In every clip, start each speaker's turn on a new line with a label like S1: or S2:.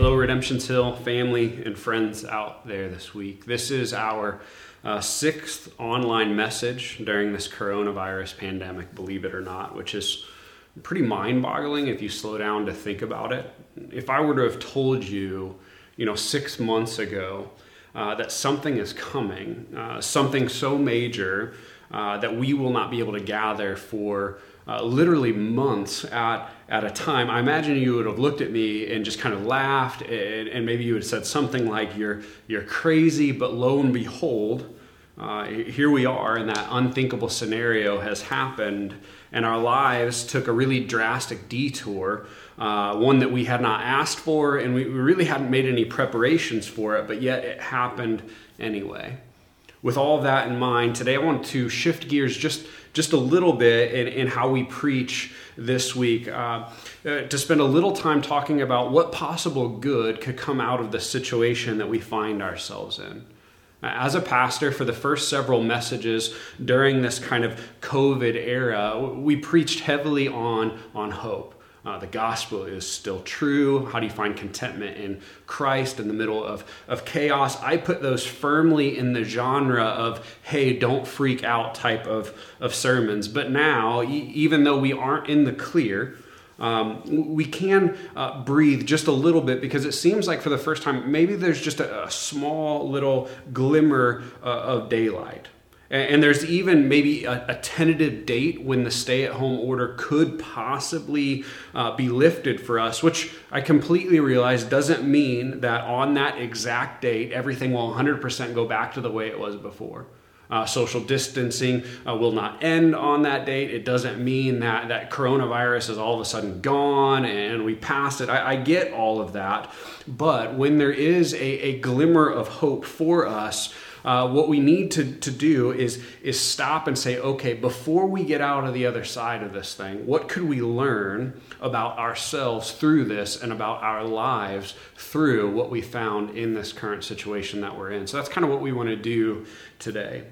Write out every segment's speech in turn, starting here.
S1: Hello, Redemption Hill family and friends out there this week. This is our uh, sixth online message during this coronavirus pandemic, believe it or not, which is pretty mind boggling if you slow down to think about it. If I were to have told you, you know, six months ago uh, that something is coming, uh, something so major uh, that we will not be able to gather for uh, literally months at, at a time, I imagine you would have looked at me and just kind of laughed, and, and maybe you would have said something like, You're, you're crazy, but lo and behold, uh, here we are, and that unthinkable scenario has happened, and our lives took a really drastic detour, uh, one that we had not asked for, and we, we really hadn't made any preparations for it, but yet it happened anyway. With all that in mind, today I want to shift gears just just a little bit in, in how we preach this week uh, uh, to spend a little time talking about what possible good could come out of the situation that we find ourselves in. As a pastor, for the first several messages during this kind of COVID era, we preached heavily on, on hope. Uh, the gospel is still true. How do you find contentment in Christ in the middle of, of chaos? I put those firmly in the genre of, hey, don't freak out type of, of sermons. But now, e- even though we aren't in the clear, um, we can uh, breathe just a little bit because it seems like for the first time, maybe there's just a, a small little glimmer uh, of daylight. And there's even maybe a, a tentative date when the stay at home order could possibly uh, be lifted for us, which I completely realize doesn't mean that on that exact date, everything will 100% go back to the way it was before. Uh, social distancing uh, will not end on that date. It doesn't mean that that coronavirus is all of a sudden gone and we passed it. I, I get all of that. But when there is a, a glimmer of hope for us, uh, what we need to, to do is, is stop and say, okay, before we get out of the other side of this thing, what could we learn about ourselves through this and about our lives through what we found in this current situation that we're in? So that's kind of what we want to do today.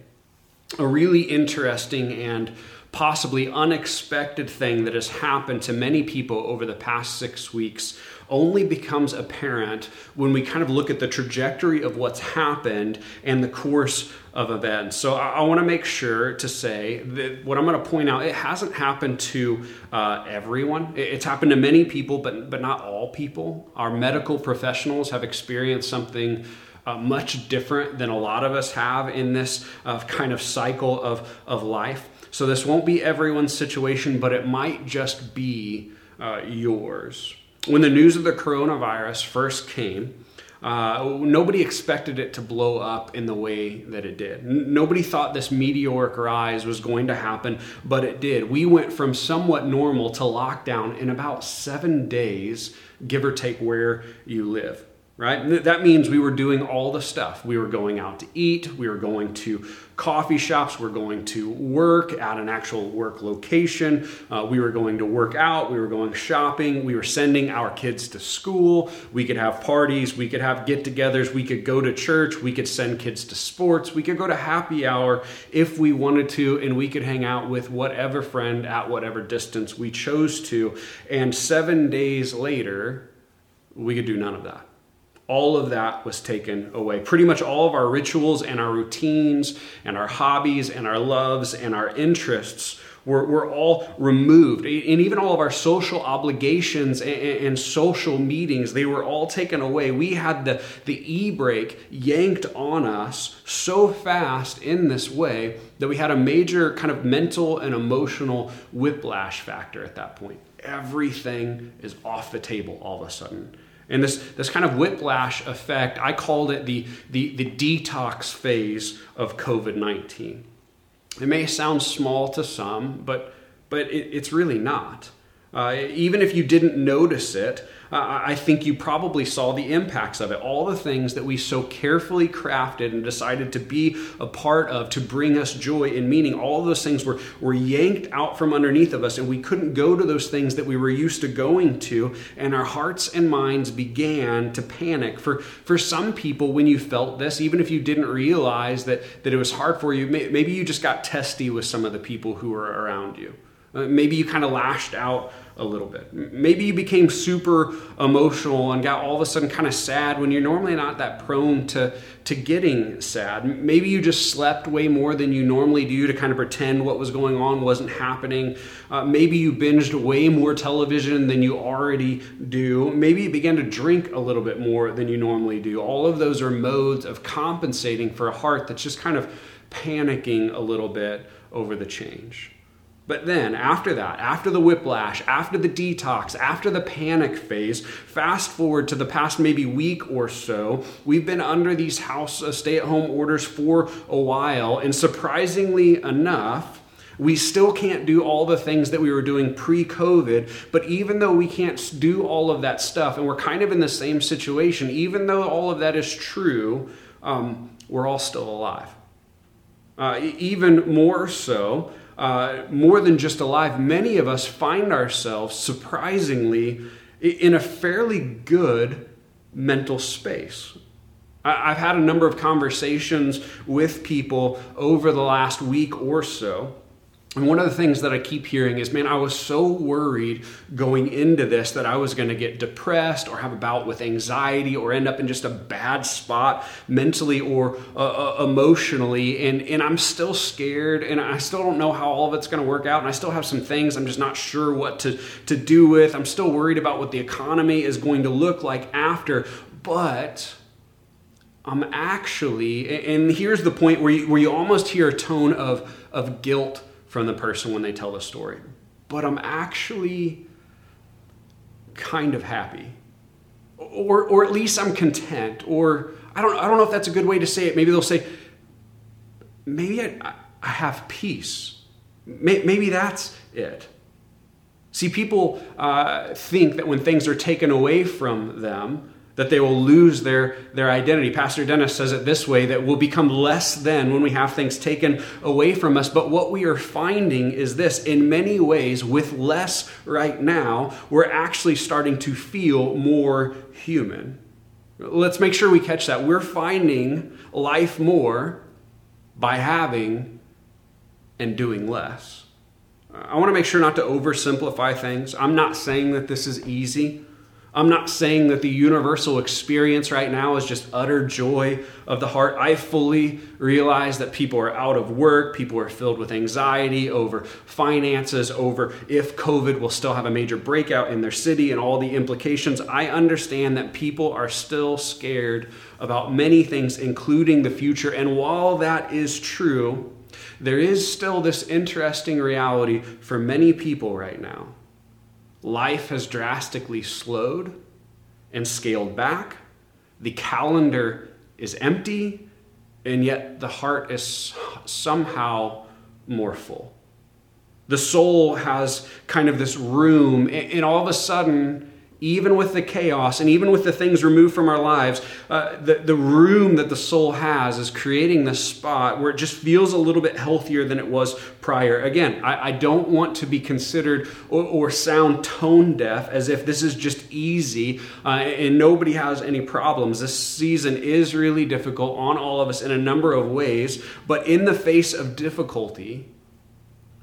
S1: A really interesting and possibly unexpected thing that has happened to many people over the past six weeks only becomes apparent when we kind of look at the trajectory of what's happened and the course of events. So I, I want to make sure to say that what I'm going to point out, it hasn't happened to uh, everyone. It's happened to many people, but, but not all people. Our medical professionals have experienced something uh, much different than a lot of us have in this uh, kind of cycle of, of life. So this won't be everyone's situation, but it might just be uh, yours. When the news of the coronavirus first came, uh, nobody expected it to blow up in the way that it did. N- nobody thought this meteoric rise was going to happen, but it did. We went from somewhat normal to lockdown in about seven days, give or take where you live right? That means we were doing all the stuff. We were going out to eat, we were going to coffee shops, we are going to work at an actual work location, uh, we were going to work out, we were going shopping, we were sending our kids to school, we could have parties, we could have get togethers, we could go to church, we could send kids to sports, we could go to happy hour if we wanted to, and we could hang out with whatever friend at whatever distance we chose to. And seven days later, we could do none of that all of that was taken away. Pretty much all of our rituals and our routines and our hobbies and our loves and our interests were, were all removed. And even all of our social obligations and, and social meetings, they were all taken away. We had the, the e brake yanked on us so fast in this way that we had a major kind of mental and emotional whiplash factor at that point. Everything is off the table all of a sudden. And this, this kind of whiplash effect, I called it the, the, the detox phase of COVID 19. It may sound small to some, but, but it, it's really not. Uh, even if you didn't notice it, I think you probably saw the impacts of it. All the things that we so carefully crafted and decided to be a part of to bring us joy and meaning, all those things were, were yanked out from underneath of us, and we couldn't go to those things that we were used to going to, and our hearts and minds began to panic. For, for some people, when you felt this, even if you didn't realize that, that it was hard for you, maybe you just got testy with some of the people who were around you. Uh, maybe you kind of lashed out a little bit. Maybe you became super emotional and got all of a sudden kind of sad when you're normally not that prone to, to getting sad. Maybe you just slept way more than you normally do to kind of pretend what was going on wasn't happening. Uh, maybe you binged way more television than you already do. Maybe you began to drink a little bit more than you normally do. All of those are modes of compensating for a heart that's just kind of panicking a little bit over the change. But then, after that, after the whiplash, after the detox, after the panic phase, fast forward to the past maybe week or so, we've been under these house uh, stay at home orders for a while. And surprisingly enough, we still can't do all the things that we were doing pre COVID, but even though we can't do all of that stuff, and we're kind of in the same situation, even though all of that is true, um, we're all still alive. Uh, even more so, uh, more than just alive, many of us find ourselves surprisingly in a fairly good mental space. I've had a number of conversations with people over the last week or so and one of the things that I keep hearing is, man, I was so worried going into this that I was going to get depressed or have a bout with anxiety or end up in just a bad spot mentally or uh, uh, emotionally. And, and I'm still scared and I still don't know how all of it's going to work out. And I still have some things I'm just not sure what to, to do with. I'm still worried about what the economy is going to look like after. But I'm actually, and here's the point where you, where you almost hear a tone of, of guilt from the person when they tell the story. But I'm actually kind of happy. Or, or at least I'm content. Or I don't, I don't know if that's a good way to say it. Maybe they'll say, maybe I, I have peace. Maybe that's it. See, people uh, think that when things are taken away from them, that they will lose their, their identity. Pastor Dennis says it this way that we'll become less than when we have things taken away from us. But what we are finding is this in many ways, with less right now, we're actually starting to feel more human. Let's make sure we catch that. We're finding life more by having and doing less. I want to make sure not to oversimplify things. I'm not saying that this is easy. I'm not saying that the universal experience right now is just utter joy of the heart. I fully realize that people are out of work, people are filled with anxiety over finances, over if COVID will still have a major breakout in their city and all the implications. I understand that people are still scared about many things, including the future. And while that is true, there is still this interesting reality for many people right now life has drastically slowed and scaled back. The calendar is empty, and yet the heart is somehow more full. The soul has kind of this room, and all of a sudden, even with the chaos and even with the things removed from our lives, uh, the, the room that the soul has is creating this spot where it just feels a little bit healthier than it was prior. Again, I, I don't want to be considered or, or, sound tone deaf as if this is just easy uh, and nobody has any problems. This season is really difficult on all of us in a number of ways, but in the face of difficulty,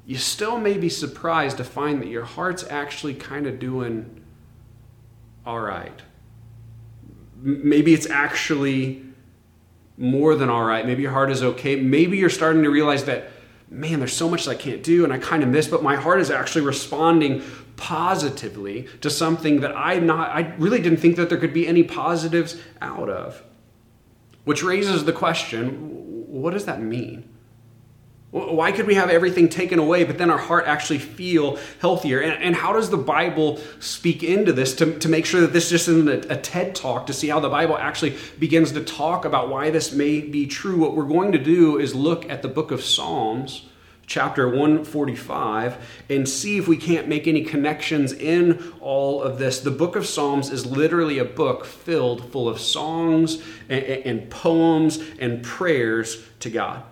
S1: you still may be surprised to find that your heart's actually kind of doing all right. Maybe it's actually more than all right. Maybe your heart is okay. Maybe you're starting to realize that, man, there's so much I can't do and I kind of miss, but my heart is actually responding positively to something that I not I really didn't think that there could be any positives out of. Which raises the question, what does that mean? Why could we have everything taken away, but then our heart actually feel healthier? And, and how does the Bible speak into this to, to make sure that this just isn't a, a TED talk to see how the Bible actually begins to talk about why this may be true? What we're going to do is look at the book of Psalms, chapter 145, and see if we can't make any connections in all of this. The book of Psalms is literally a book filled full of songs and, and poems and prayers to God.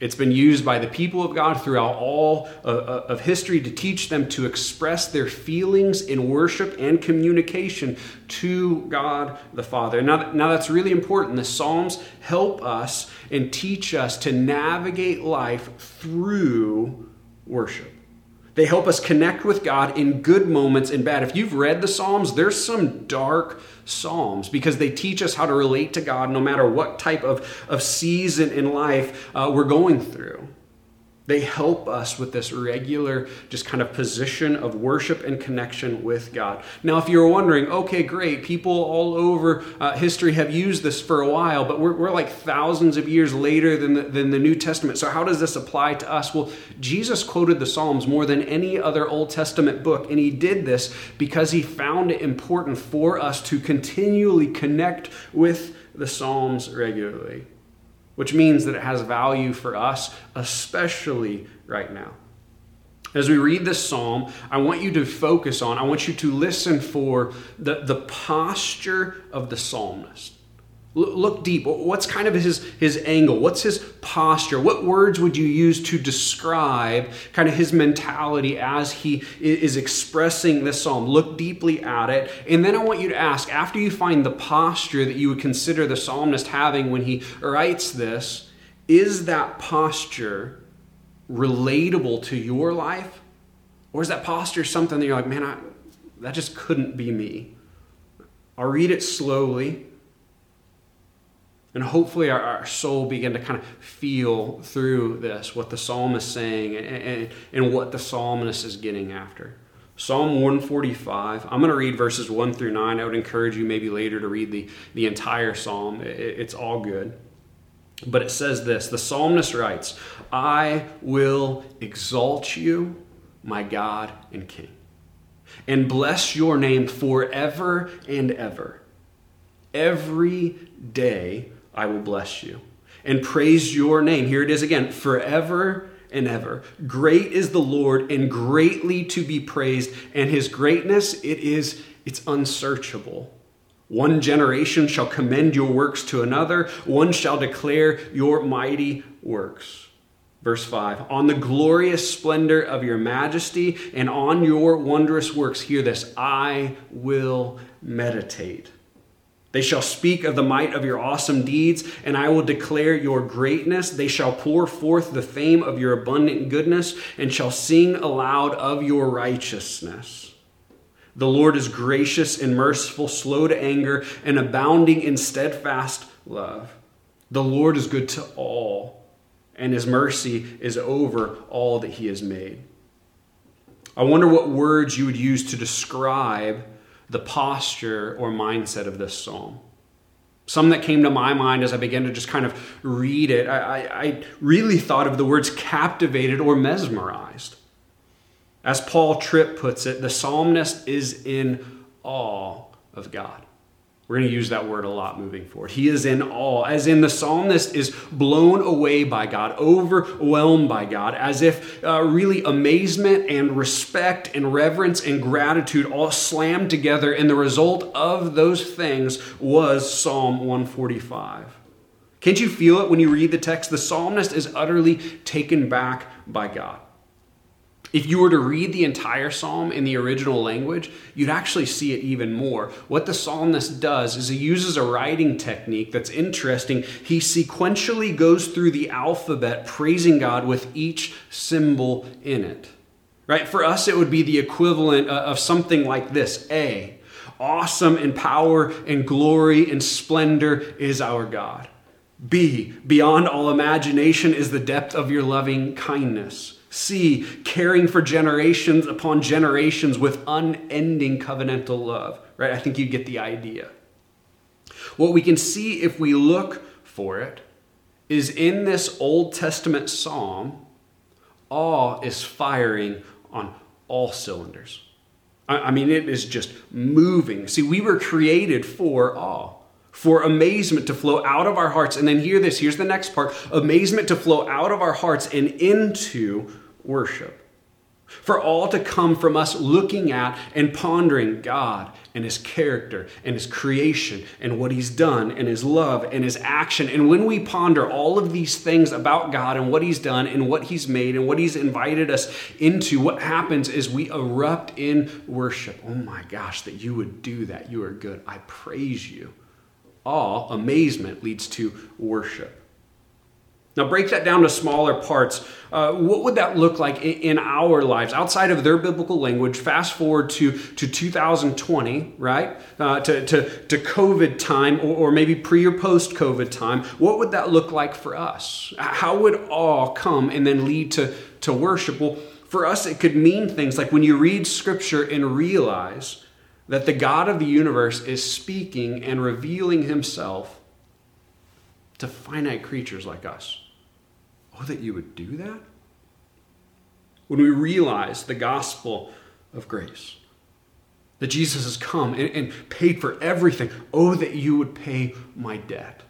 S1: It's been used by the people of God throughout all uh, uh, of history to teach them to express their feelings in worship and communication to God the Father. Now, now that's really important. The Psalms help us and teach us to navigate life through worship. They help us connect with God in good moments and bad. If you've read the Psalms, there's some dark Psalms because they teach us how to relate to God no matter what type of, of season in life uh, we're going through. They help us with this regular, just kind of position of worship and connection with God. Now, if you're wondering, okay, great, people all over uh, history have used this for a while, but we're, we're like thousands of years later than the, than the New Testament. So, how does this apply to us? Well, Jesus quoted the Psalms more than any other Old Testament book, and he did this because he found it important for us to continually connect with the Psalms regularly which means that it has value for us, especially right now. As we read this psalm, I want you to focus on, I want you to listen for the, the posture of the psalmist. Look deep. What's kind of his, his angle? What's his posture? What words would you use to describe kind of his mentality as he is expressing this psalm? Look deeply at it. And then I want you to ask after you find the posture that you would consider the psalmist having when he writes this, is that posture relatable to your life? Or is that posture something that you're like, man, I, that just couldn't be me? I'll read it slowly and hopefully, our, our, soul begin to kind of feel through this what the psalmist is saying and, and, and what the psalmist is getting after. Psalm 145, I'm going to read verses 1 through 9. I would encourage you maybe later to read the, the entire psalm, it, it's all good. But it says this The psalmist writes, I will exalt you, my God and King, and bless your name forever and ever. Every day I will bless you and praise your name. Here it is again forever and ever. Great is the Lord and greatly to be praised, and his greatness it is it's unsearchable. One generation shall commend your works to another, one shall declare your mighty works. Verse 5 On the glorious splendor of your majesty and on your wondrous works, hear this I will meditate. They shall speak of the might of your awesome deeds, and I will declare your greatness. They shall pour forth the fame of your abundant goodness, and shall sing aloud of your righteousness. The Lord is gracious and merciful, slow to anger, and abounding in steadfast love. The Lord is good to all, and his mercy is over all that he has made. I wonder what words you would use to describe the posture or mindset of this psalm. Some that came to my mind as I began to just kind of read it, I, I, I really thought of the words captivated or mesmerized. As Paul Tripp puts it, the psalmist is in awe of God. We're going to use that word a lot moving forward. He is in awe, as in the psalmist is blown away by God, overwhelmed by God, as if uh, really amazement and respect and reverence and gratitude all slammed together. And the result of those things was Psalm 145. Can't you feel it when you read the text? The psalmist is utterly taken back by God. If you were to read the entire psalm in the original language, you'd actually see it even more. What the psalmist does is he uses a writing technique that's interesting. He sequentially goes through the alphabet, praising God with each symbol in it. Right? For us, it would be the equivalent uh, of something like this A. Awesome in power and glory and splendor is our God. B. Beyond all imagination is the depth of your loving kindness. C, caring for generations upon generations with unending covenantal love. Right? I think you get the idea. What we can see if we look for it is in this Old Testament psalm, awe is firing on all cylinders. I mean, it is just moving. See, we were created for awe for amazement to flow out of our hearts. And then hear this here's the next part amazement to flow out of our hearts and into worship. For all to come from us looking at and pondering God and His character and His creation and what He's done and His love and His action. And when we ponder all of these things about God and what He's done and what He's made and what He's invited us into, what happens is we erupt in worship. Oh my gosh, that you would do that. You are good. I praise you. All amazement leads to worship. Now, break that down to smaller parts. Uh, what would that look like in, in, our lives outside of their biblical language? Fast forward to, to 2020, right? Uh, to, to, to COVID time, or, or maybe pre or post COVID time. What would that look like for us? How would awe come and then lead to, to worship? Well, for us, it could mean things like when you read scripture and realize that the God of the universe is speaking and revealing himself to finite creatures like us. Oh, that you would do that? When we realize the gospel of grace, that Jesus has come and, and paid for everything, oh, that you would pay my debt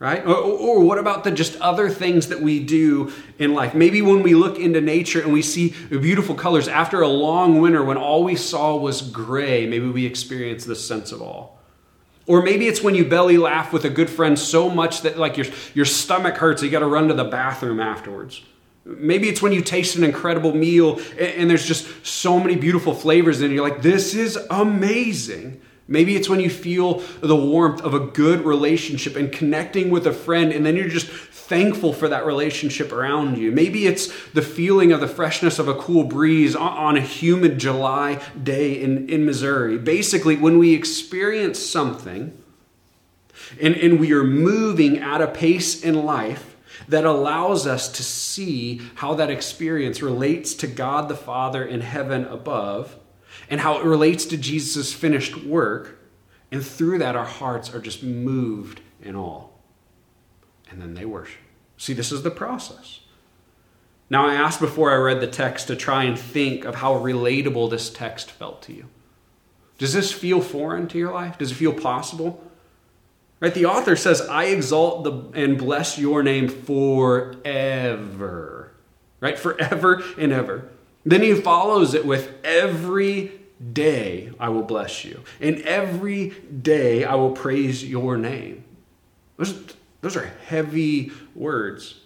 S1: right? Or, or, what about the just other things that we do in life? Maybe when we look into nature and we see beautiful colors after a long winter when all we saw was gray, maybe we experience this sense of awe. Or maybe it's when you belly laugh with a good friend so much that like your, your stomach hurts, you got to run to the bathroom afterwards. Maybe it's when you taste an incredible meal and, and there's just so many beautiful flavors and you're like, this is amazing. Maybe it's when you feel the warmth of a good relationship and connecting with a friend, and then you're just thankful for that relationship around you. Maybe it's the feeling of the freshness of a cool breeze on a humid July day in, in Missouri. Basically, when we experience something and, and we are moving at a pace in life that allows us to see how that experience relates to God the Father in heaven above and how it relates to Jesus' finished work. And through that, our hearts are just moved in awe. And then they worship. See, this is the process. Now, I asked before I read the text to try and think of how relatable this text felt to you. Does this feel foreign to your life? Does it feel possible? Right? The author says, I exalt the, and bless your name forever. Right? Forever and ever. Then he follows it with every day I will bless you, and every day I will praise your name. Those are heavy words.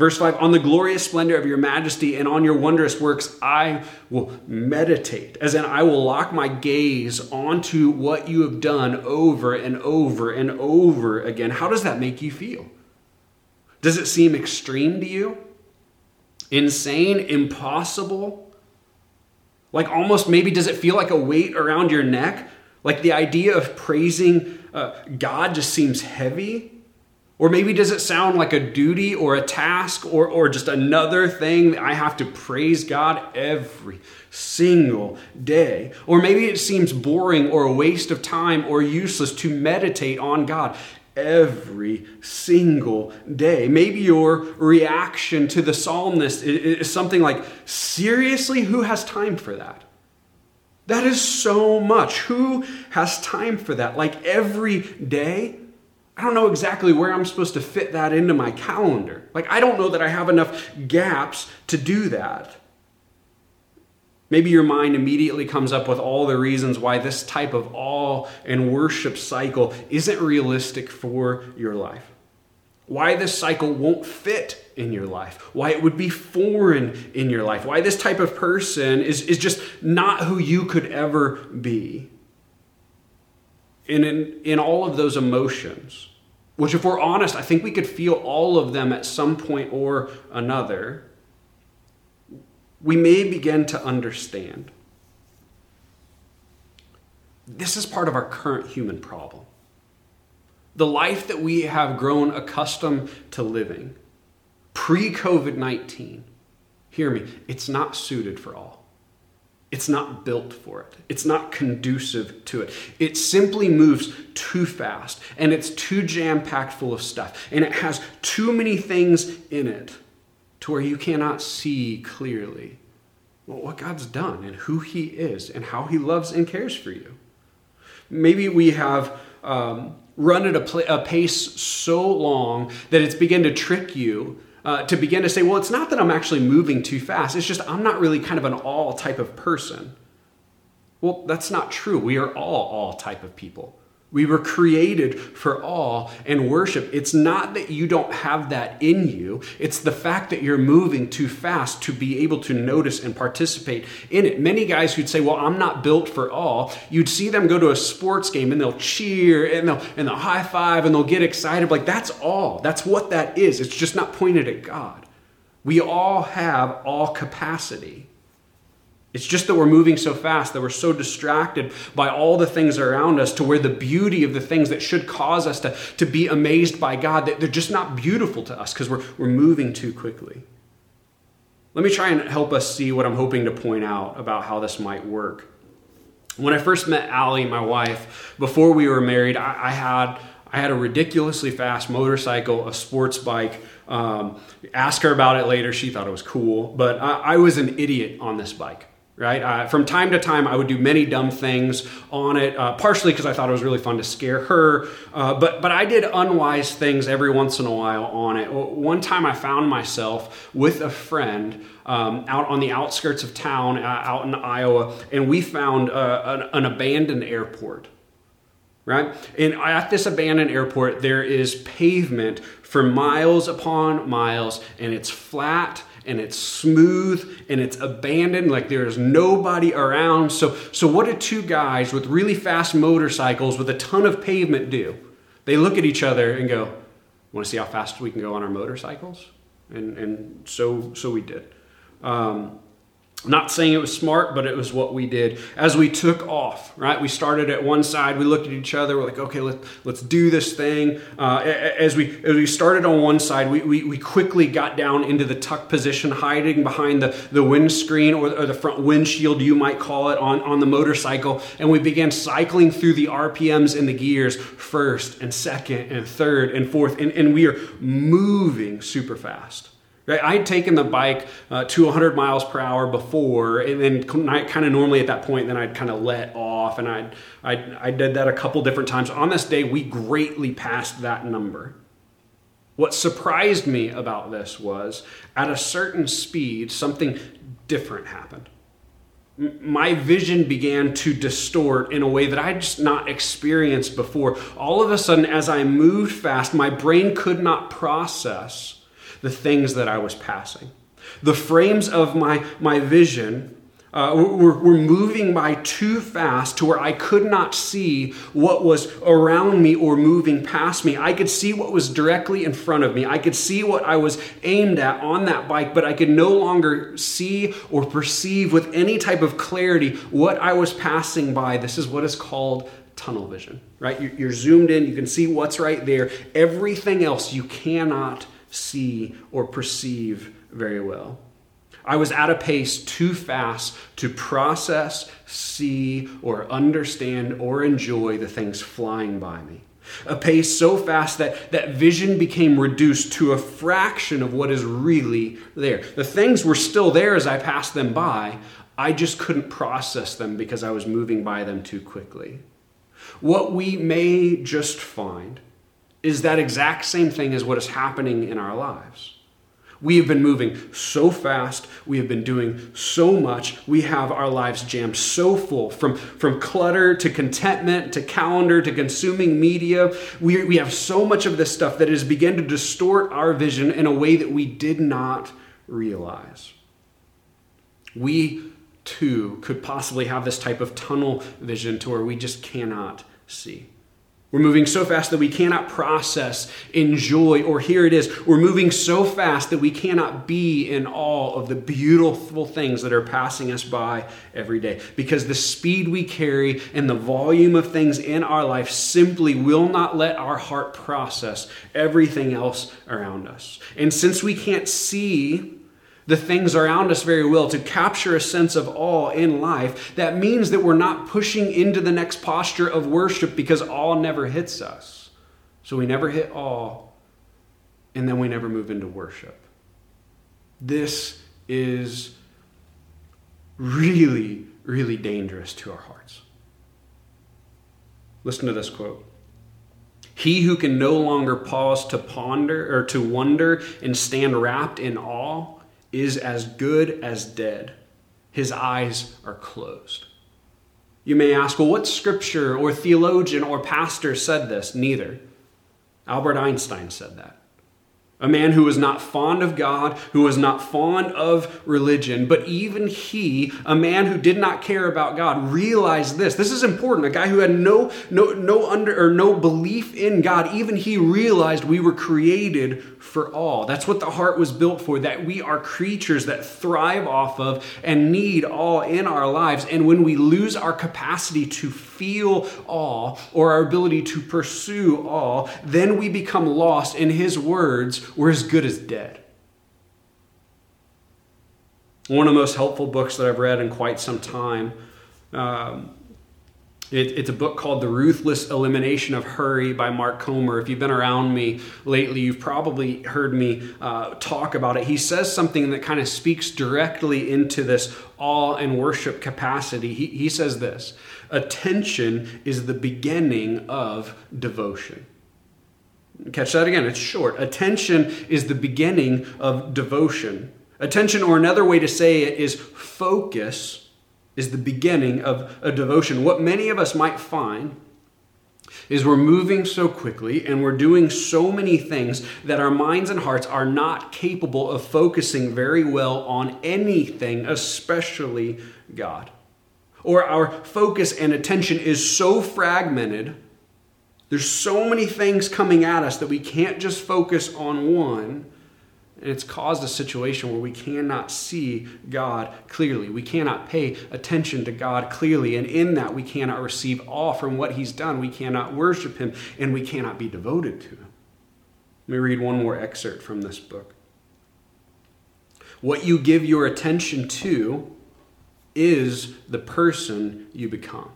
S1: Verse 5 On the glorious splendor of your majesty and on your wondrous works, I will meditate, as in I will lock my gaze onto what you have done over and over and over again. How does that make you feel? Does it seem extreme to you? Insane? Impossible? Like almost maybe does it feel like a weight around your neck? Like the idea of praising uh, God just seems heavy? Or maybe does it sound like a duty or a task or, or just another thing that I have to praise God every single day? Or maybe it seems boring or a waste of time or useless to meditate on God every single day. Maybe your reaction to the psalmist is something like, seriously, who has time for that? That is so much. Who has time for that? Like every day? I don't know exactly where I'm supposed to fit that into my calendar. Like, I don't know that I have enough gaps to do that. Maybe your mind immediately comes up with all the reasons why this type of awe and worship cycle isn't realistic for your life. Why this cycle won't fit in your life. Why it would be foreign in your life. Why this type of person is, is just not who you could ever be. And in, in all of those emotions, which, if we're honest, I think we could feel all of them at some point or another we may begin to understand. This is part of our current human problem. The life that we have grown accustomed to living pre COVID 19, hear me, it's not suited for all. It's not built for it. It's not conducive to it. It simply moves too fast and it's too jam packed full of stuff and it has too many things in it to where you cannot see clearly what God's done and who He is and how He loves and cares for you. Maybe we have um, run at a, pl- a, pace so long that it's begun to trick you uh, to begin to say, well, it's not that I'm actually moving too fast, it's just I'm not really kind of an all type of person. Well, that's not true. We are all all type of people. We were created for awe and worship. It's not that you don't have that in you, it's the fact that you're moving too fast to be able to notice and participate in it. Many guys who'd say, Well, I'm not built for awe, you'd see them go to a sports game and they'll cheer and they'll, and they'll high five and they'll get excited. Like, that's all. That's what that is. It's just not pointed at God. We all have all capacity. It's just that we're moving so fast, that we're so distracted by all the things around us to where the beauty of the things that should cause us to, to be amazed by God, that they're just not beautiful to us because we're, we're moving too quickly. Let me try and help us see what I'm hoping to point out about how this might work. When I first met Allie, my wife, before we were married, I, I had I had a ridiculously fast motorcycle, a sports bike. Um, ask her about it later. She thought it was cool, but I, I was an idiot on this bike right? Uh, from time to time, I would do many dumb things on it, uh, partially because I thought it was really fun to scare her, uh, but, but I did unwise things every once in a while on it. One time I found myself with a friend um, out on the outskirts of town, uh, out in Iowa, and we found uh, an, an abandoned airport. Right? And at this abandoned airport, there is pavement for miles upon miles, and it's flat and it's smooth and it's abandoned like there's nobody around. So so what do two guys with really fast motorcycles with a ton of pavement do? They look at each other and go want to see how fast we can go on our motorcycles? And and so so we did. Um, not saying it was smart, but it was what we did. As we took off, right? We started at one side. We looked at each other. We're like, okay, let, let's do this thing. Uh, as we as we started on one side, we, we, we quickly got down into the tuck position, hiding behind the, the windscreen or, or the front windshield, you might call it, on, on the motorcycle. And we began cycling through the RPMs and the gears first and second and third and fourth. And, and we are moving super fast. I had taken the bike uh, to 100 miles per hour before, and then kind of normally at that point, then I'd kind of let off, and I I I did that a couple different times. On this day, we greatly passed that number. What surprised me about this was at a certain speed, something different happened. My vision began to distort in a way that I'd just not experienced before. All of a sudden, as I moved fast, my brain could not process the things that I was passing. The frames of my, my vision uh, were, were moving by too fast to where I could not see what was around me or moving past me. I could see what was directly in front of me. I could see what I was aimed at on that bike, but I could no longer see or perceive with any type of clarity what I was passing by. This is what is called tunnel vision, right? You're zoomed in, you can see what's right there. Everything else you cannot see, or perceive very well. I was at a pace too fast to process, see, or understand or enjoy the things flying by me. A pace so fast that, that vision became reduced to a fraction of what is really there. The things were still there as I passed them by, I just couldn't process them because I was moving by them too quickly. What we may just find is that exact same thing as what is happening in our lives. We have been moving so fast. We have been doing so much. We have our lives jammed so full from, from clutter to contentment to calendar to consuming media. We, we have so much of this stuff that has begun to distort our vision in a way that we did not realize. We too could possibly have this type of tunnel vision to where we just cannot see. We're moving so fast that we cannot process, enjoy, or here it is. We're moving so fast that we cannot be in awe of the beautiful things that are passing us by every day. Because the speed we carry and the volume of things in our life simply will not let our heart process everything else around us. And since we can't see the things around us very well to capture a sense of awe in life, that means that we're not pushing into the next posture of worship because awe never hits us. So we never hit awe, and then we never move into worship. This is really, really dangerous to our hearts. Listen to this quote. He who can no longer pause to ponder or to wonder and stand wrapped in awe is as good as dead. His eyes are closed. You may ask, well, what scripture or theologian or pastor said this? Neither. Albert Einstein said that. A man who was not fond of God, who was not fond of religion, but even he, a man who did not care about God, realized this. This is important. A guy who had no, no, no under or no belief in God, even he realized we were created for all. That's what the heart was built for, that we are creatures that thrive off of and need all in our lives. And when we lose our capacity to feel all or our ability to pursue all, then we become lost. In his words, we're as good as dead. One of the most helpful books that I've read in quite some time. Um, it, it's a book called The Ruthless Elimination of Hurry by Mark Comer. If you've been around me lately, you've probably heard me uh, talk about it. He says something that kind of speaks directly into this awe and worship capacity. He, he says this Attention is the beginning of devotion. Catch that again, it's short. Attention is the beginning of devotion. Attention, or another way to say it, is focus is the beginning of a devotion. What many of us might find is we're moving so quickly and we're doing so many things that our minds and hearts are not capable of focusing very well on anything, especially God. Or our focus and attention is so fragmented, there's so many things coming at us that we can't just focus on one and it's caused a situation where we cannot see God clearly. We cannot pay attention to God clearly. And in that, we cannot receive awe from what He's done. We cannot worship Him, and we cannot be devoted to Him. Let me read one more excerpt from this book. What you give your attention to is the person you become.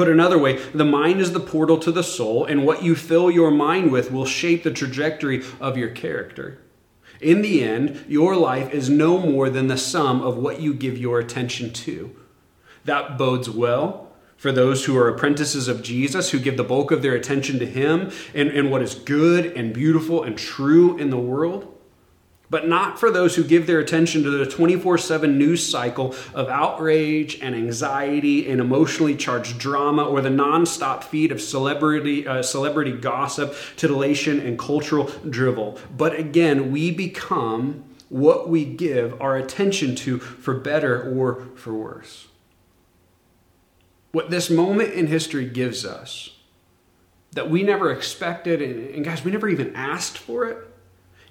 S1: Put another way, the mind is the portal to the soul, and what you fill your mind with will shape the trajectory of your character. In the end, your life is no more than the sum of what you give your attention to. That bodes well for those who are apprentices of Jesus, who give the bulk of their attention to Him and, and what is good and beautiful and true in the world but not for those who give their attention to the 24 7 news cycle of outrage and anxiety and emotionally charged drama or the nonstop feed of celebrity, uh, celebrity gossip, titillation, and cultural drivel. But again, we become what we give our attention to for better or for worse. What this moment in history gives us that we never expected, and, and guys, we never even asked for it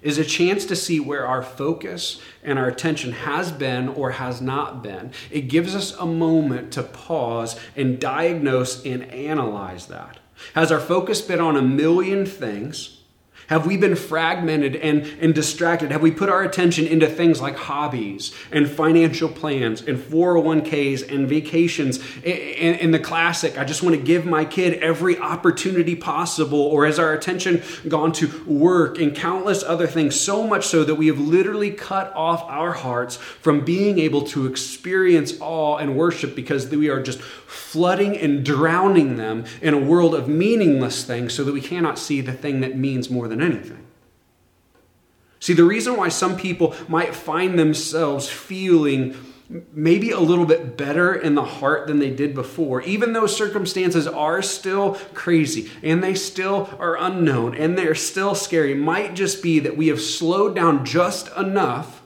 S1: is a chance to see where our focus and our attention has been or has not been. It gives us a moment to pause and diagnose and analyze that. Has our focus been on a million things? Have we been fragmented and, and distracted? Have we put our attention into things like hobbies and financial plans and 401ks and vacations and, and the classic, I just want to give my kid every opportunity possible? Or has our attention gone to work and countless other things, so much so that we have literally cut off our hearts from being able to experience awe and worship because we are just flooding and drowning them in a world of meaningless things so that we cannot see the thing that means more than than anything. See, the reason why some people might find themselves feeling maybe a little bit better in the heart than they did before, even though circumstances are still crazy and they still are unknown and they're still scary, might just be that we have slowed down just enough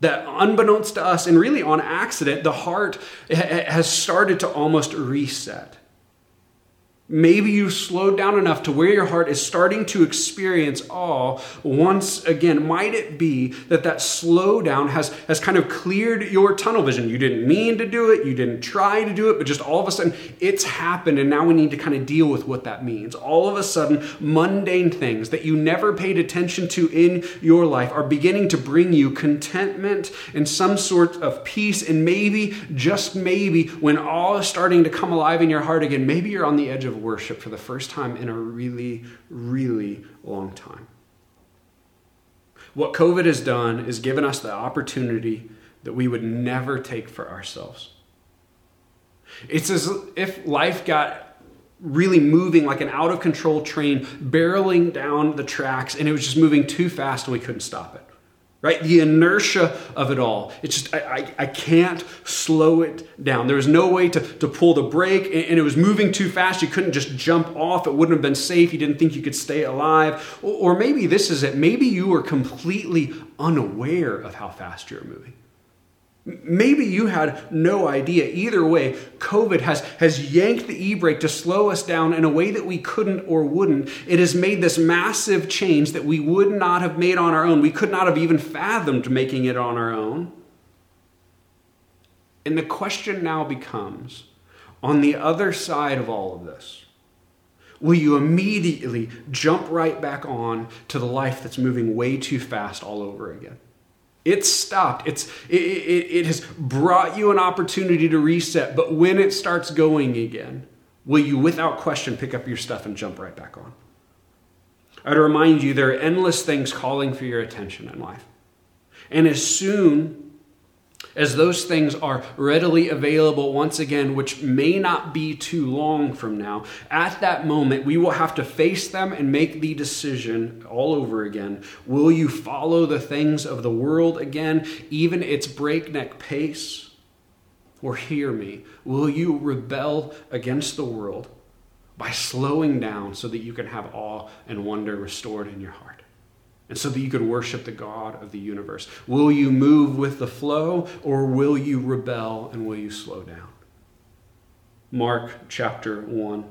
S1: that unbeknownst to us and really on accident, the heart has started to almost reset. Maybe you've slowed down enough to where your heart is starting to experience awe once again. Might it be that that slowdown has, has kind of cleared your tunnel vision? You didn't mean to do it, you didn't try to do it, but just all of a sudden it's happened, and now we need to kind of deal with what that means. All of a sudden, mundane things that you never paid attention to in your life are beginning to bring you contentment and some sort of peace, and maybe, just maybe, when all is starting to come alive in your heart again, maybe you're on the edge of worship for the first time in a really, really long time. What COVID has done is given us the opportunity that we would never take for ourselves. It's as if life got really moving like an out of control train barreling down the tracks and it was just moving too fast and we couldn't stop it. Right? The inertia of it all. It's just, I, I, I, can't slow it down. There was no way to, to pull the brake, and, and, it was moving too fast. You couldn't just jump off. It wouldn't have been safe. You didn't think you could stay alive. Or, or maybe this is it. Maybe you were completely unaware of how fast you were moving. Maybe you had no idea. Either way, COVID has, has yanked the e brake to slow us down in a way that we couldn't or wouldn't. It has made this massive change that we would not have made on our own. We could not have even fathomed making it on our own. And the question now becomes on the other side of all of this, will you immediately jump right back on to the life that's moving way too fast all over again? It's stopped. It's, it, it, it has brought you an opportunity to reset, but when it starts going again, will you, without question, pick up your stuff and jump right back on? I'd remind you there are endless things calling for your attention in life. And as soon as those things are readily available once again, which may not be too long from now, at that moment, we will have to face them and make the decision all over again. Will you follow the things of the world again, even its breakneck pace? Or hear me, will you rebel against the world by slowing down so that you can have awe and wonder restored in your heart? And so that you could worship the God of the universe? Will you move with the flow or will you rebel and will you slow down? Mark chapter 1,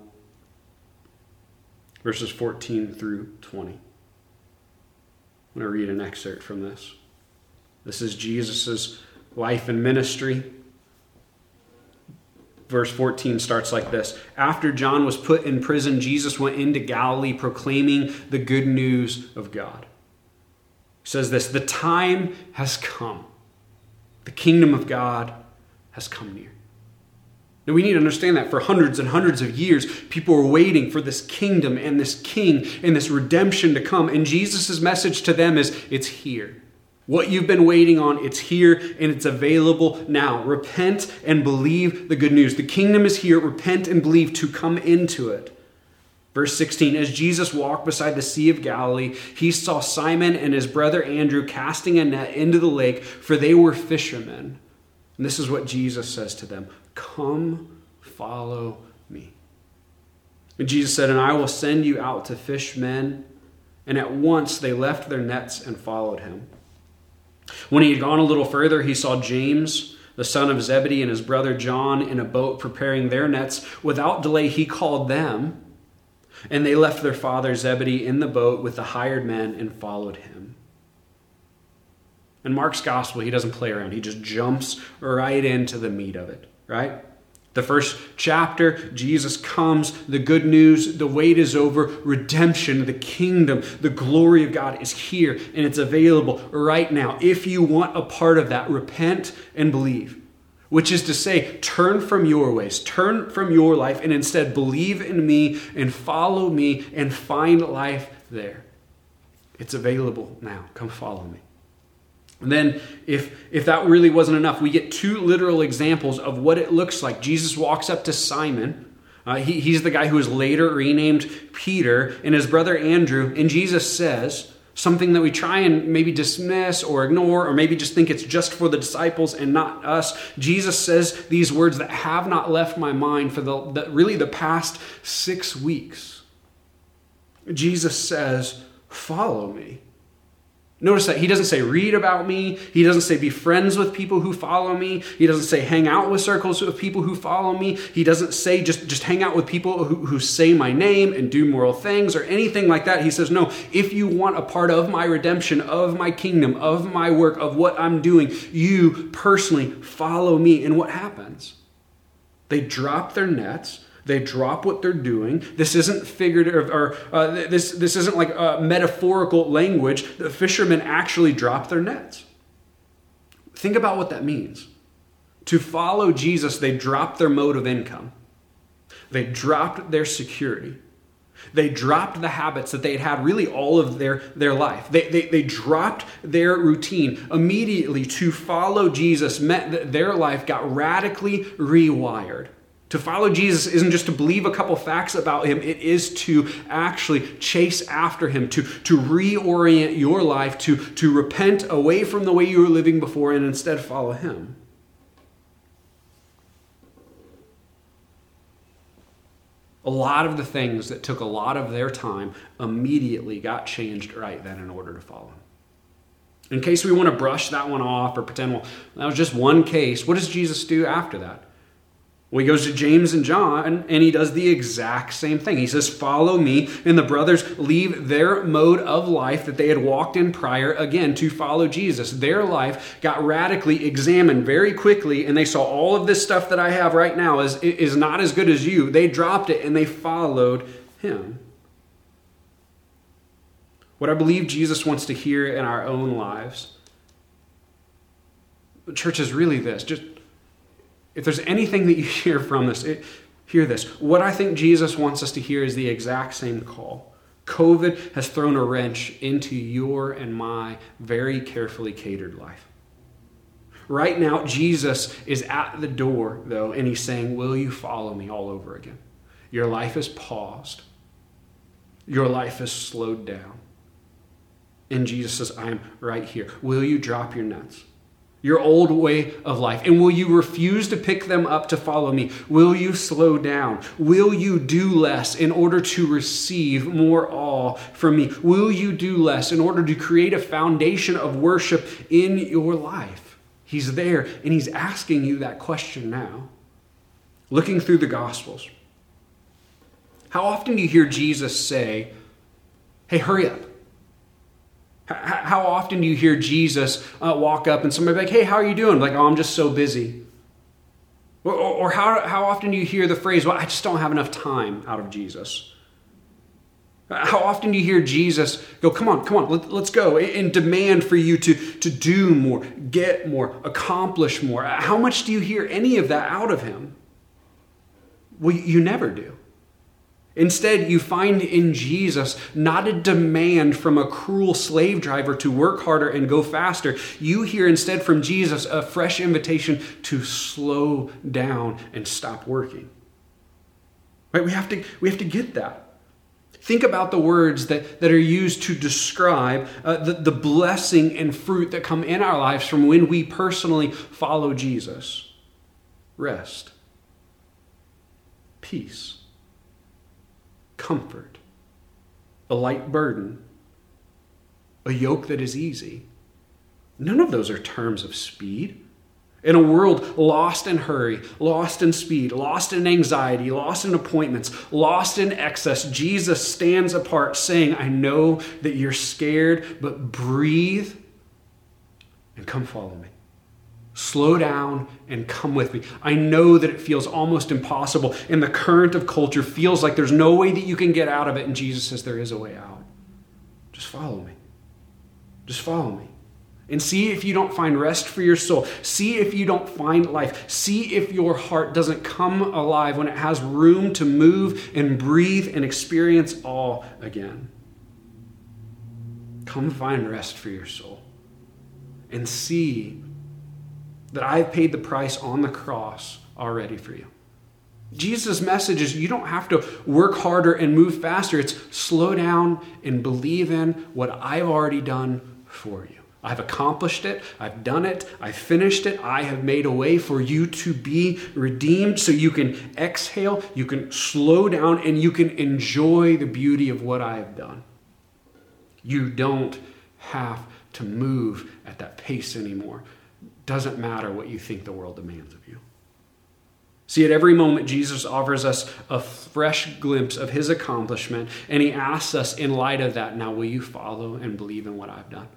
S1: verses 14 through 20. I'm going to read an excerpt from this. This is Jesus' life and ministry. Verse 14 starts like this After John was put in prison, Jesus went into Galilee proclaiming the good news of God says this The time has come. The kingdom of God has come near. Now, we need to understand that for hundreds and hundreds of years, people were waiting for this kingdom and this king and this redemption to come. And Jesus' message to them is it's here. What you've been waiting on, it's here and it's available now. Repent and believe the good news. The kingdom is here. Repent and believe to come into it. Verse 16 As Jesus walked beside the Sea of Galilee, he saw Simon and his brother Andrew casting a net into the lake, for they were fishermen. And this is what Jesus says to them Come, follow me. And Jesus said, And I will send you out to fish men. And at once they left their nets and followed him. When he had gone a little further, he saw James, the son of Zebedee, and his brother John in a boat preparing their nets. Without delay, he called them and they left their father Zebedee in the boat with the hired men and followed him. In Mark's gospel, he doesn't play around. He just jumps right into the meat of it, right? The first chapter, Jesus comes, the good news, the wait is over, redemption, the kingdom, the glory of God is here and it's available right now. If you want a part of that, repent and believe which is to say, turn from your ways, turn from your life, and instead believe in me and follow me and find life there. It's available now. Come follow me. And then, if, if that really wasn't enough, we get two literal examples of what it looks like. Jesus walks up to Simon. Uh, he, he's the guy who was later renamed Peter, and his brother Andrew. And Jesus says, something that we try and maybe dismiss or ignore, or maybe just think it's just for the disciples and not us. Jesus says these words that have not left my mind for the, the really the past six weeks. Jesus says, Follow me. Notice that he doesn't say read about me. He doesn't say be friends with people who follow me. He doesn't say hang out with circles of people who follow me. He doesn't say just, just hang out with people who, who say my name and do moral things or anything like that. He says, no, if you want a part of my redemption, of my kingdom, of my work, of what I'm doing, you personally follow me. And what happens? They drop their nets they drop what they're doing. This isn't figurative or uh, this, this isn't like a metaphorical language. The fishermen actually drop their nets. Think about what that means. To follow Jesus, they dropped their mode of income, they dropped their security. They dropped the habits that they had had really all of their, their life. They, they, they dropped their routine. Immediately to follow Jesus meant that their life got radically rewired. To follow Jesus isn't just to believe a couple facts about him, it is to actually chase after him, to, to reorient your life, to, to repent away from the way you were living before and instead follow him. A lot of the things that took a lot of their time immediately got changed right then in order to follow him. In case we want to brush that one off or pretend, well, that was just one case, what does Jesus do after that? Well, he goes to James and John and he does the exact same thing. He says, Follow me. And the brothers leave their mode of life that they had walked in prior again to follow Jesus. Their life got radically examined very quickly, and they saw all of this stuff that I have right now is, is not as good as you. They dropped it and they followed him. What I believe Jesus wants to hear in our own lives, the church is really this just if there's anything that you hear from this, it, hear this. What I think Jesus wants us to hear is the exact same call. COVID has thrown a wrench into your and my very carefully catered life. Right now, Jesus is at the door, though, and he's saying, Will you follow me all over again? Your life is paused, your life is slowed down. And Jesus says, I am right here. Will you drop your nets? Your old way of life? And will you refuse to pick them up to follow me? Will you slow down? Will you do less in order to receive more awe from me? Will you do less in order to create a foundation of worship in your life? He's there and he's asking you that question now. Looking through the Gospels. How often do you hear Jesus say, Hey, hurry up? How often do you hear Jesus uh, walk up and somebody like, hey, how are you doing? Like, oh, I'm just so busy. Or, or, or, how, how often do you hear the phrase, well, I just don't have enough time out of Jesus? How often do you hear Jesus go, come on, come on, let, us go, and demand for you to, to do more, get more, accomplish more? How much do you hear any of that out of him? Well, you never do. Instead, you find in Jesus not a demand from a cruel slave driver to work harder and go faster. You hear instead from Jesus a fresh invitation to slow down and stop working. Right? We have to, we have to get that. Think about the words that, that are used to describe uh, the, the blessing and fruit that come in our lives from when we personally follow Jesus rest, peace comfort, a light burden, a yoke that is easy. None of those are terms of speed. In a world lost in hurry, lost in speed, lost in anxiety, lost in appointments, lost in excess, Jesus stands apart saying, I know that you're scared, but breathe and come follow me. Slow down and come with me. I know that it feels almost impossible, and the current of culture feels like there's no way that you can get out of it, and Jesus says there is a way out. Just follow me. Just follow me. And see if you don't find rest for your soul. See if you don't find life. See if your heart doesn't come alive when it has room to move and breathe and experience all again. Come find rest for your soul and see that I've paid the price on the cross already for you. Jesus' message is you don't have to work harder and move faster. It's slow down and believe in what I've already done for you. I've accomplished it. I've done it. I've finished it. I have made a way for you to be redeemed so you can exhale, you can slow down, and you can enjoy the beauty of what I have done. You don't have to move at that pace anymore doesn't matter what you think the world demands of you. See, at every moment, Jesus offers us a fresh glimpse of his accomplishment, and he asks us, in light of that, now will you follow and believe in what I've done?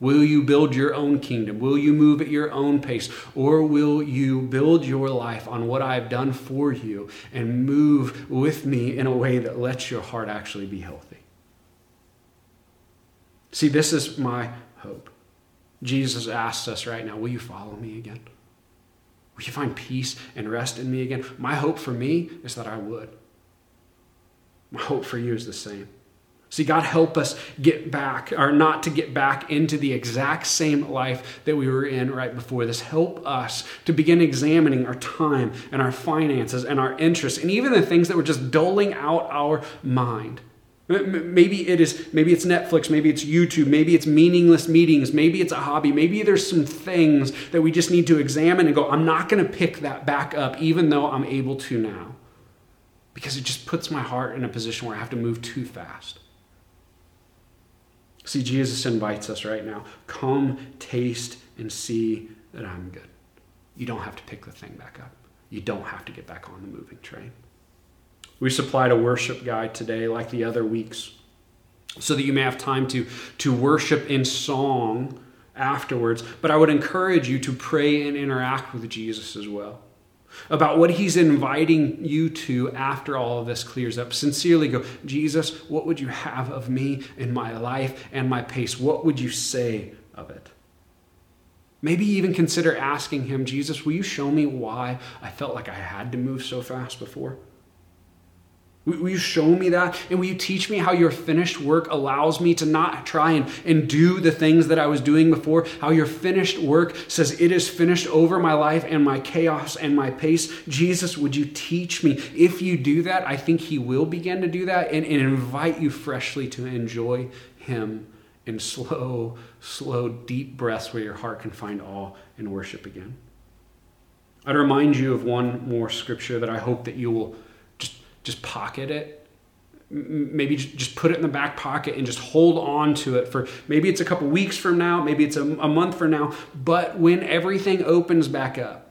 S1: Will you build your own kingdom? Will you move at your own pace? Or will you build your life on what I've done for you and move with me in a way that lets your heart actually be healthy? See, this is my hope. Jesus asks us right now, Will you follow me again? Will you find peace and rest in me again? My hope for me is that I would. My hope for you is the same. See, God help us get back, or not to get back into the exact same life that we were in right before this. Help us to begin examining our time and our finances and our interests and even the things that were just doling out our mind. Maybe it is, maybe it's Netflix, maybe it's YouTube, maybe it's meaningless meetings, maybe it's a hobby, maybe there's some things that we just need to examine and go, I'm not going to pick that back up even though I'm able to now. Because it just puts my heart in a position where I have to move too fast. See, Jesus invites us right now come, taste, and see that I'm good. You don't have to pick the thing back up, you don't have to get back on the moving train. We supplied a worship guide today, like the other weeks, so that you may have time to, to worship in song afterwards. But I would encourage you to pray and interact with Jesus as well about what he's inviting you to after all of this clears up. Sincerely go, Jesus, what would you have of me in my life and my pace? What would you say of it? Maybe even consider asking him, Jesus, will you show me why I felt like I had to move so fast before? Will you show me that? And will you teach me how your finished work allows me to not try and, and do the things that I was doing before? How your finished work says it is finished over my life and my chaos and my pace? Jesus, would you teach me? If you do that, I think He will begin to do that and, and invite you freshly to enjoy Him in slow, slow, deep breaths where your heart can find awe and worship again. I'd remind you of one more scripture that I hope that you will just pocket it. Maybe just put it in the back pocket and just hold on to it for maybe it's a couple weeks from now maybe it's a, a month from now but when everything opens back up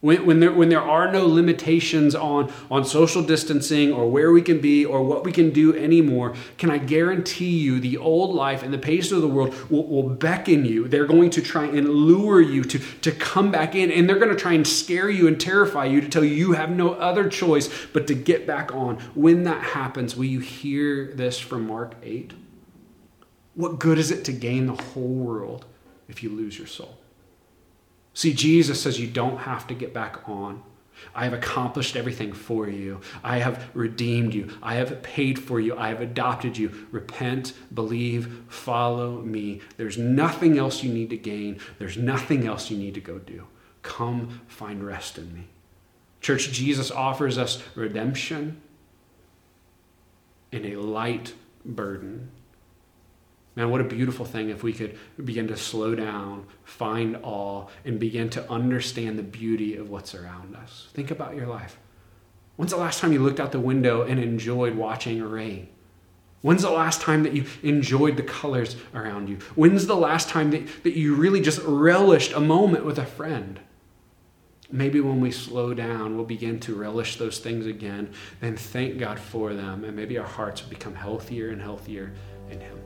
S1: when, when, there, when there are no limitations on, on social distancing or where we can be or what we can do anymore, can I guarantee you the old life and the pace of the world will, will beckon you? They're going to try and lure you to, to come back in, and they're going to try and scare you and terrify you to tell you you have no other choice but to get back on. When that happens, will you hear this from Mark 8? What good is it to gain the whole world if you lose your soul? See, Jesus says you don't have to get back on. I have accomplished everything for you. I have redeemed you. I have paid for you. I have adopted you. Repent, believe, follow me. There's nothing else you need to gain. There's nothing else you need to go do. Come find rest in me. Church, Jesus offers us redemption and a light burden. Man, what a beautiful thing if we could begin to slow down, find awe, and begin to understand the beauty of what's around us. Think about your life. When's the last time you looked out the window and enjoyed watching rain? When's the last time that you enjoyed the colors around you? When's the last time that, that you really just relished a moment with a friend? Maybe when we slow down, we'll begin to relish those things again and thank God for them, and maybe our hearts will become healthier and healthier in Him.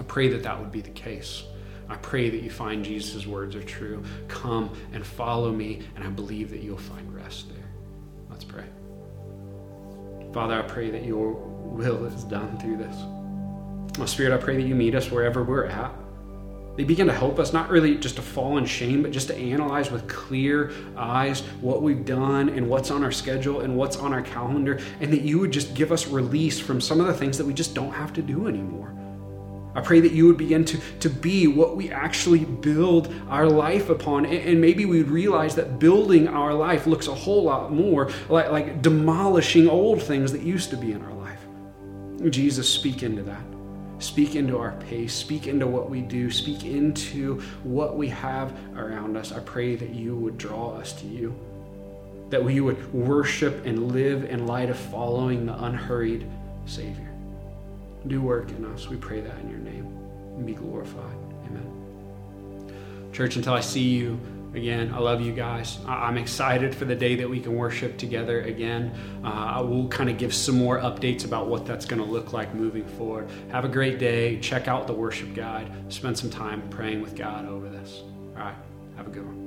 S1: I pray that that would be the case. I pray that you find Jesus' words are true. Come and follow me, and I believe that you'll find rest there. Let's pray. Father, I pray that your will is done through this. My Spirit, I pray that you meet us wherever we're at. They begin to help us, not really just to fall in shame, but just to analyze with clear eyes what we've done and what's on our schedule and what's on our calendar, and that you would just give us release from some of the things that we just don't have to do anymore. I pray that you would begin to, to be what we actually build our life upon. And, maybe we would realize that building our life looks a whole lot more like, like demolishing old things that used to be in our life. Jesus, speak into that. Speak into our pace. Speak into what we do. Speak into what we have around us. I pray that you would draw us to you, that we would worship and live in light of following the unhurried Savior. Do work in us. We pray that in your name. And be glorified. Amen. Church, until I see you again, I love you guys. I'm excited for the day that we can worship together again. Uh, I will kind of give some more updates about what that's going to look like moving forward. Have a great day. Check out the worship guide. Spend some time praying with God over this. All right. Have a good one.